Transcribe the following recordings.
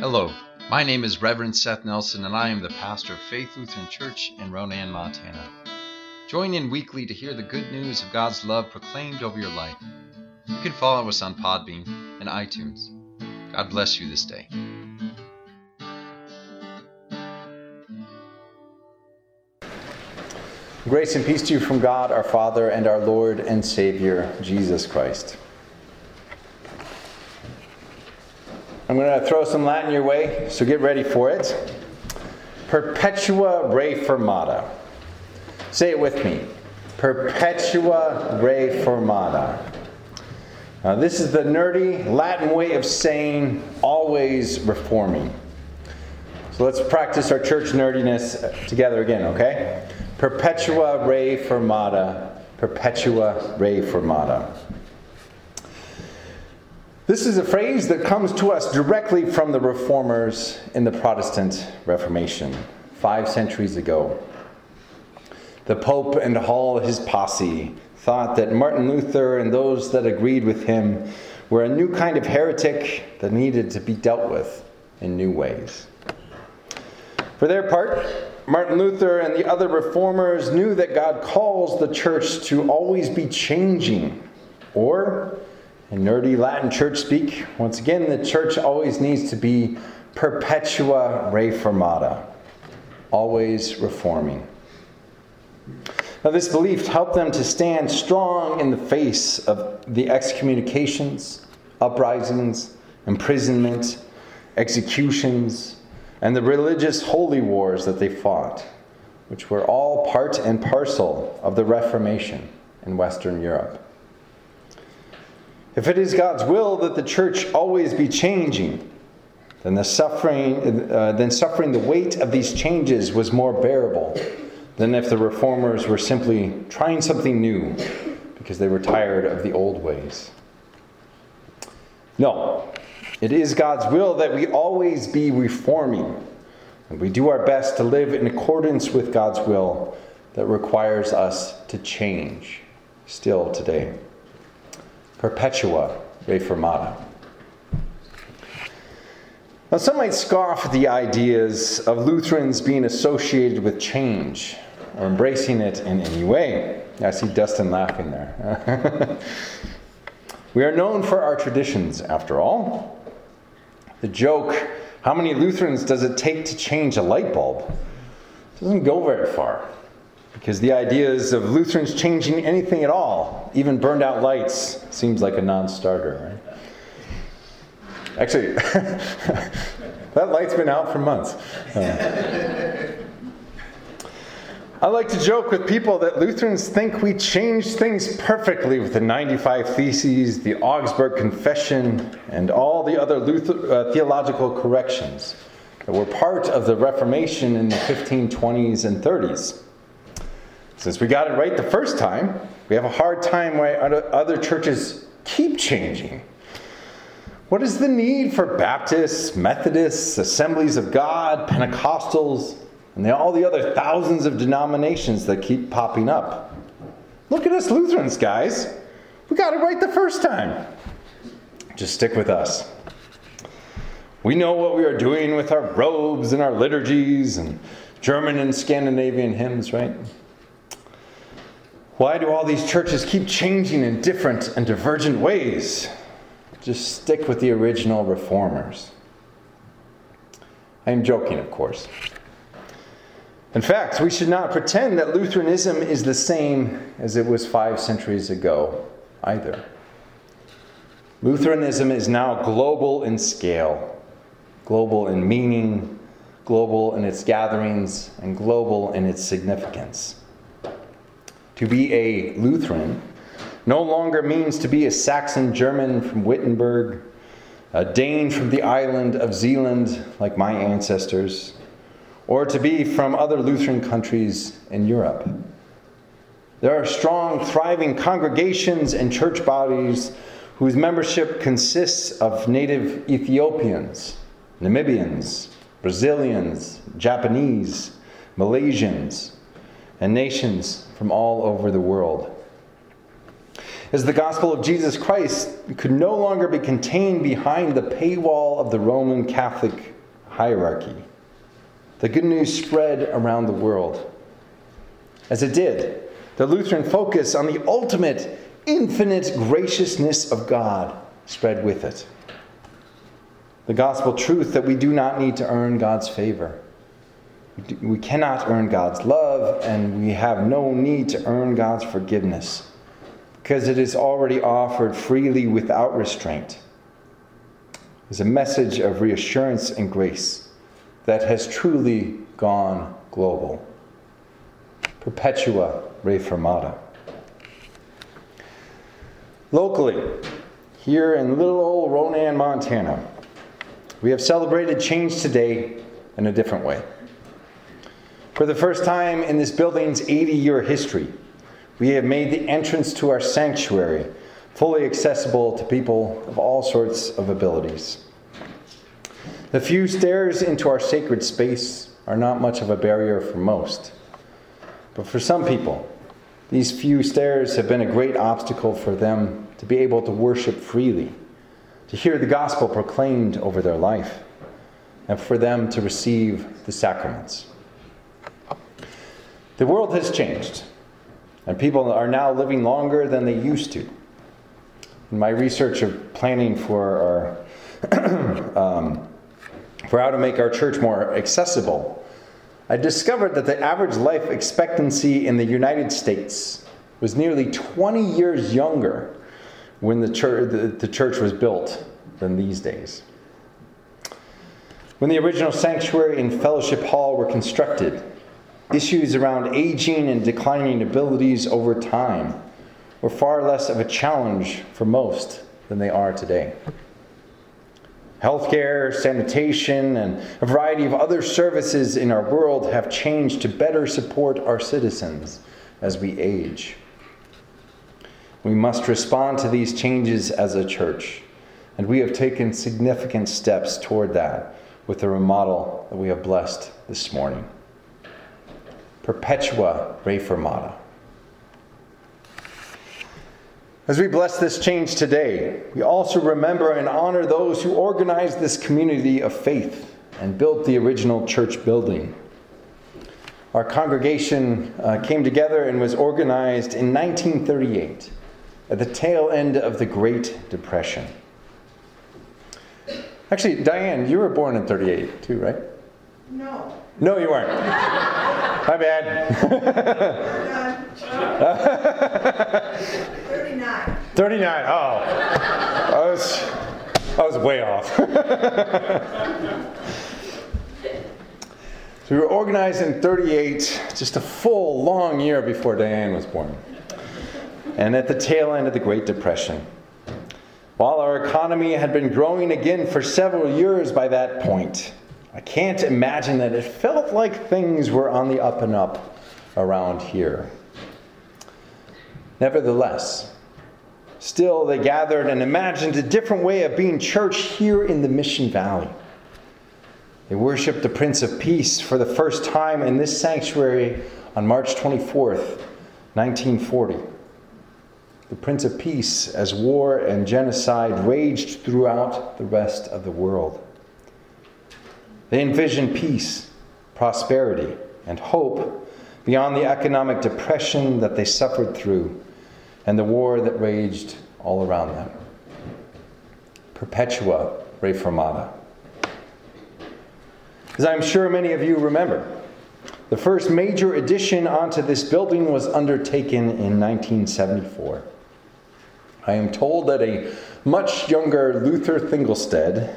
Hello, my name is Reverend Seth Nelson, and I am the pastor of Faith Lutheran Church in Ronan, Montana. Join in weekly to hear the good news of God's love proclaimed over your life. You can follow us on Podbean and iTunes. God bless you this day. Grace and peace to you from God our Father and our Lord and Savior, Jesus Christ. I'm going to throw some Latin your way, so get ready for it. Perpetua Reformata. Say it with me. Perpetua Reformata. Now, this is the nerdy Latin way of saying always reforming. So let's practice our church nerdiness together again, okay? Perpetua Reformata. Perpetua Reformata. This is a phrase that comes to us directly from the reformers in the Protestant Reformation, five centuries ago. The Pope and all his posse thought that Martin Luther and those that agreed with him were a new kind of heretic that needed to be dealt with in new ways. For their part, Martin Luther and the other reformers knew that God calls the church to always be changing, or in nerdy Latin church speak, once again, the church always needs to be perpetua reformata, always reforming. Now, this belief helped them to stand strong in the face of the excommunications, uprisings, imprisonment, executions, and the religious holy wars that they fought, which were all part and parcel of the Reformation in Western Europe. If it is God's will that the church always be changing, then the suffering, uh, then suffering the weight of these changes was more bearable than if the reformers were simply trying something new because they were tired of the old ways. No, it is God's will that we always be reforming, and we do our best to live in accordance with God's will that requires us to change still today. Perpetua Reformata. Now, some might scoff at the ideas of Lutherans being associated with change or embracing it in any way. I see Dustin laughing there. we are known for our traditions, after all. The joke, how many Lutherans does it take to change a light bulb? doesn't go very far. Because the ideas of Lutherans changing anything at all, even burned out lights, seems like a non starter, right? Actually, that light's been out for months. Uh, I like to joke with people that Lutherans think we changed things perfectly with the 95 Theses, the Augsburg Confession, and all the other Luther, uh, theological corrections that were part of the Reformation in the 1520s and 30s. Since we got it right the first time, we have a hard time why other churches keep changing. What is the need for Baptists, Methodists, Assemblies of God, Pentecostals, and all the other thousands of denominations that keep popping up? Look at us Lutherans, guys. We got it right the first time. Just stick with us. We know what we are doing with our robes and our liturgies and German and Scandinavian hymns, right? Why do all these churches keep changing in different and divergent ways? Just stick with the original reformers. I am joking, of course. In fact, we should not pretend that Lutheranism is the same as it was five centuries ago either. Lutheranism is now global in scale, global in meaning, global in its gatherings, and global in its significance. To be a Lutheran no longer means to be a Saxon German from Wittenberg, a Dane from the island of Zealand, like my ancestors, or to be from other Lutheran countries in Europe. There are strong, thriving congregations and church bodies whose membership consists of native Ethiopians, Namibians, Brazilians, Japanese, Malaysians, and nations from all over the world. as the gospel of Jesus Christ could no longer be contained behind the paywall of the Roman Catholic hierarchy. The good news spread around the world. As it did, the Lutheran focus on the ultimate, infinite graciousness of God spread with it. The gospel truth that we do not need to earn God's favor. We cannot earn God's love, and we have no need to earn God's forgiveness because it is already offered freely without restraint. It's a message of reassurance and grace that has truly gone global. Perpetua Reformata. Locally, here in little old Ronan, Montana, we have celebrated change today in a different way. For the first time in this building's 80 year history, we have made the entrance to our sanctuary fully accessible to people of all sorts of abilities. The few stairs into our sacred space are not much of a barrier for most. But for some people, these few stairs have been a great obstacle for them to be able to worship freely, to hear the gospel proclaimed over their life, and for them to receive the sacraments. The world has changed, and people are now living longer than they used to. In my research of planning for our um, for how to make our church more accessible, I discovered that the average life expectancy in the United States was nearly 20 years younger when the church, the, the church was built than these days. When the original sanctuary and fellowship hall were constructed, Issues around aging and declining abilities over time were far less of a challenge for most than they are today. Healthcare, sanitation, and a variety of other services in our world have changed to better support our citizens as we age. We must respond to these changes as a church, and we have taken significant steps toward that with the remodel that we have blessed this morning. Perpetua Reformata. As we bless this change today, we also remember and honor those who organized this community of faith and built the original church building. Our congregation uh, came together and was organized in 1938 at the tail end of the Great Depression. Actually, Diane, you were born in 38 too, right? No. No, you weren't. My bad. 39. 39. Oh. I was I was way off. so we were organized in 38, just a full long year before Diane was born. And at the tail end of the Great Depression. While our economy had been growing again for several years by that point, I can't imagine that it felt like things were on the up and up around here. Nevertheless, still they gathered and imagined a different way of being church here in the Mission Valley. They worshiped the Prince of Peace for the first time in this sanctuary on March 24th, 1940. The Prince of Peace as war and genocide raged throughout the rest of the world. They envisioned peace, prosperity, and hope beyond the economic depression that they suffered through and the war that raged all around them. Perpetua Reformata. As I'm sure many of you remember, the first major addition onto this building was undertaken in 1974. I am told that a much younger Luther Thingolstead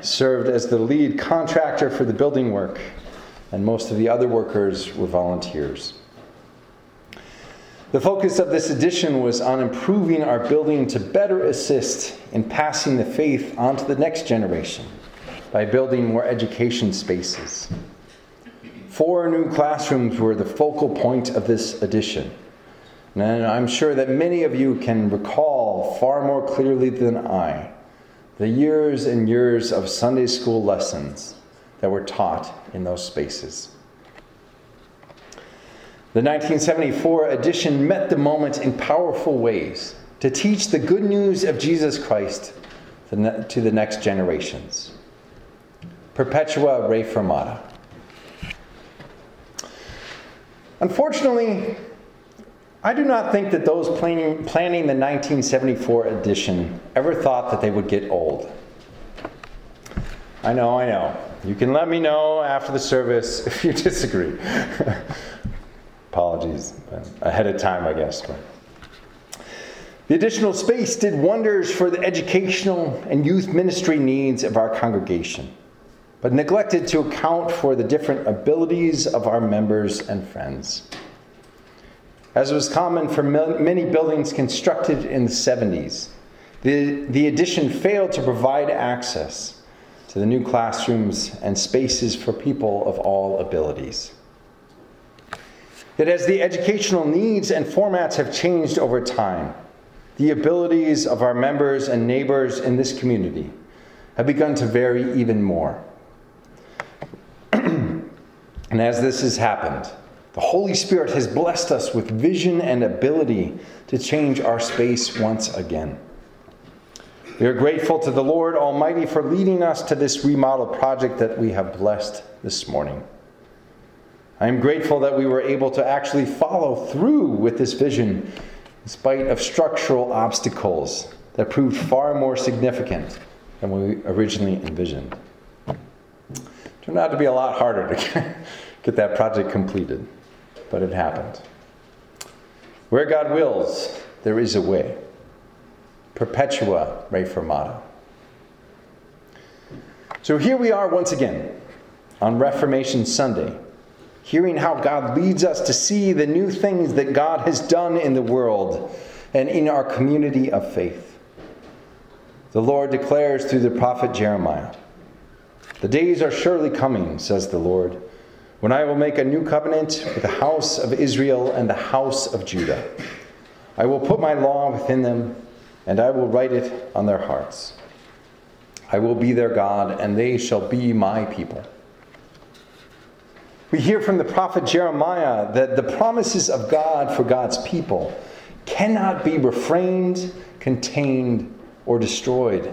served as the lead contractor for the building work, and most of the other workers were volunteers. The focus of this edition was on improving our building to better assist in passing the faith on to the next generation by building more education spaces. Four new classrooms were the focal point of this edition. And I'm sure that many of you can recall far more clearly than I the years and years of Sunday school lessons that were taught in those spaces. The 1974 edition met the moment in powerful ways to teach the good news of Jesus Christ to the next generations. Perpetua Reformata. Unfortunately, I do not think that those planning, planning the 1974 edition ever thought that they would get old. I know, I know. You can let me know after the service if you disagree. Apologies ahead of time, I guess. But. The additional space did wonders for the educational and youth ministry needs of our congregation, but neglected to account for the different abilities of our members and friends. As was common for many buildings constructed in the 70s, the, the addition failed to provide access to the new classrooms and spaces for people of all abilities. Yet, as the educational needs and formats have changed over time, the abilities of our members and neighbors in this community have begun to vary even more. and as this has happened, the Holy Spirit has blessed us with vision and ability to change our space once again. We are grateful to the Lord Almighty for leading us to this remodel project that we have blessed this morning. I am grateful that we were able to actually follow through with this vision in spite of structural obstacles that proved far more significant than we originally envisioned. It turned out to be a lot harder to get that project completed but it happened. Where God wills, there is a way. Perpetua Reformata. So here we are once again on Reformation Sunday, hearing how God leads us to see the new things that God has done in the world and in our community of faith. The Lord declares through the prophet Jeremiah The days are surely coming, says the Lord when I will make a new covenant with the house of Israel and the house of Judah. I will put my law within them, and I will write it on their hearts. I will be their God, and they shall be my people. We hear from the prophet Jeremiah that the promises of God for God's people cannot be refrained, contained, or destroyed.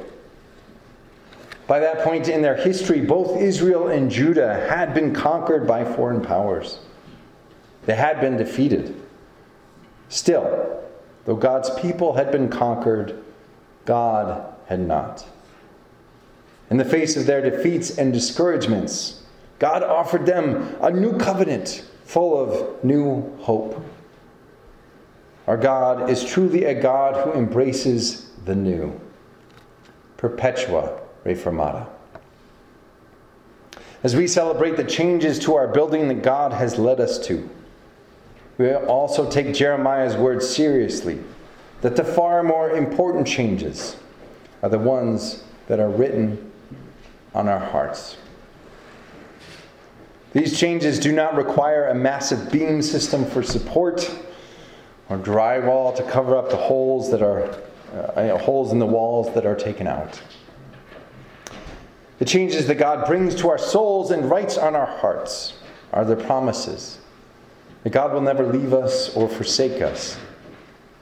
By that point in their history, both Israel and Judah had been conquered by foreign powers. They had been defeated. Still, though God's people had been conquered, God had not. In the face of their defeats and discouragements, God offered them a new covenant full of new hope. Our God is truly a God who embraces the new. Perpetua Reformata. As we celebrate the changes to our building that God has led us to, we also take Jeremiah's words seriously that the far more important changes are the ones that are written on our hearts. These changes do not require a massive beam system for support or drywall to cover up the holes that are uh, holes in the walls that are taken out. The changes that God brings to our souls and writes on our hearts are the promises that God will never leave us or forsake us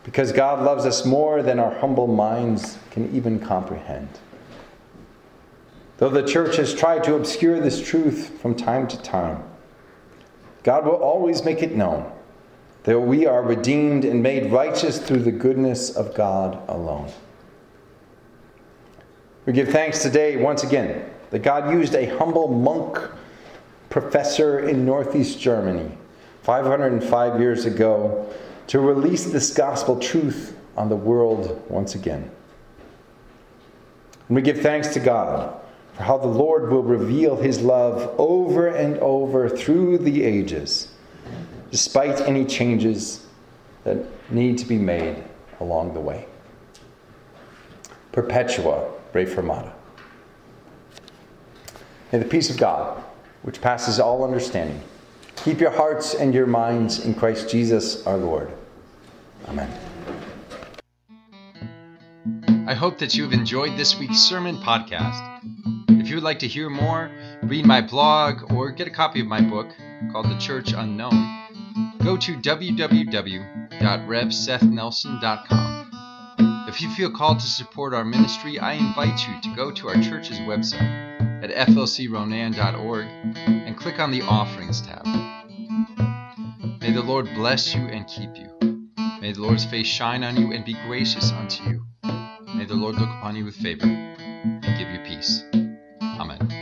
because God loves us more than our humble minds can even comprehend. Though the church has tried to obscure this truth from time to time, God will always make it known that we are redeemed and made righteous through the goodness of God alone. We give thanks today once again that God used a humble monk professor in Northeast Germany 505 years ago to release this gospel truth on the world once again. And we give thanks to God for how the Lord will reveal his love over and over through the ages, despite any changes that need to be made along the way. Perpetua Reformata. May the peace of God, which passes all understanding, keep your hearts and your minds in Christ Jesus our Lord. Amen. I hope that you have enjoyed this week's sermon podcast. If you would like to hear more, read my blog, or get a copy of my book called The Church Unknown, go to www.revsethnelson.com. If you feel called to support our ministry, I invite you to go to our church's website at flcronan.org and click on the Offerings tab. May the Lord bless you and keep you. May the Lord's face shine on you and be gracious unto you. May the Lord look upon you with favor and give you peace. Amen.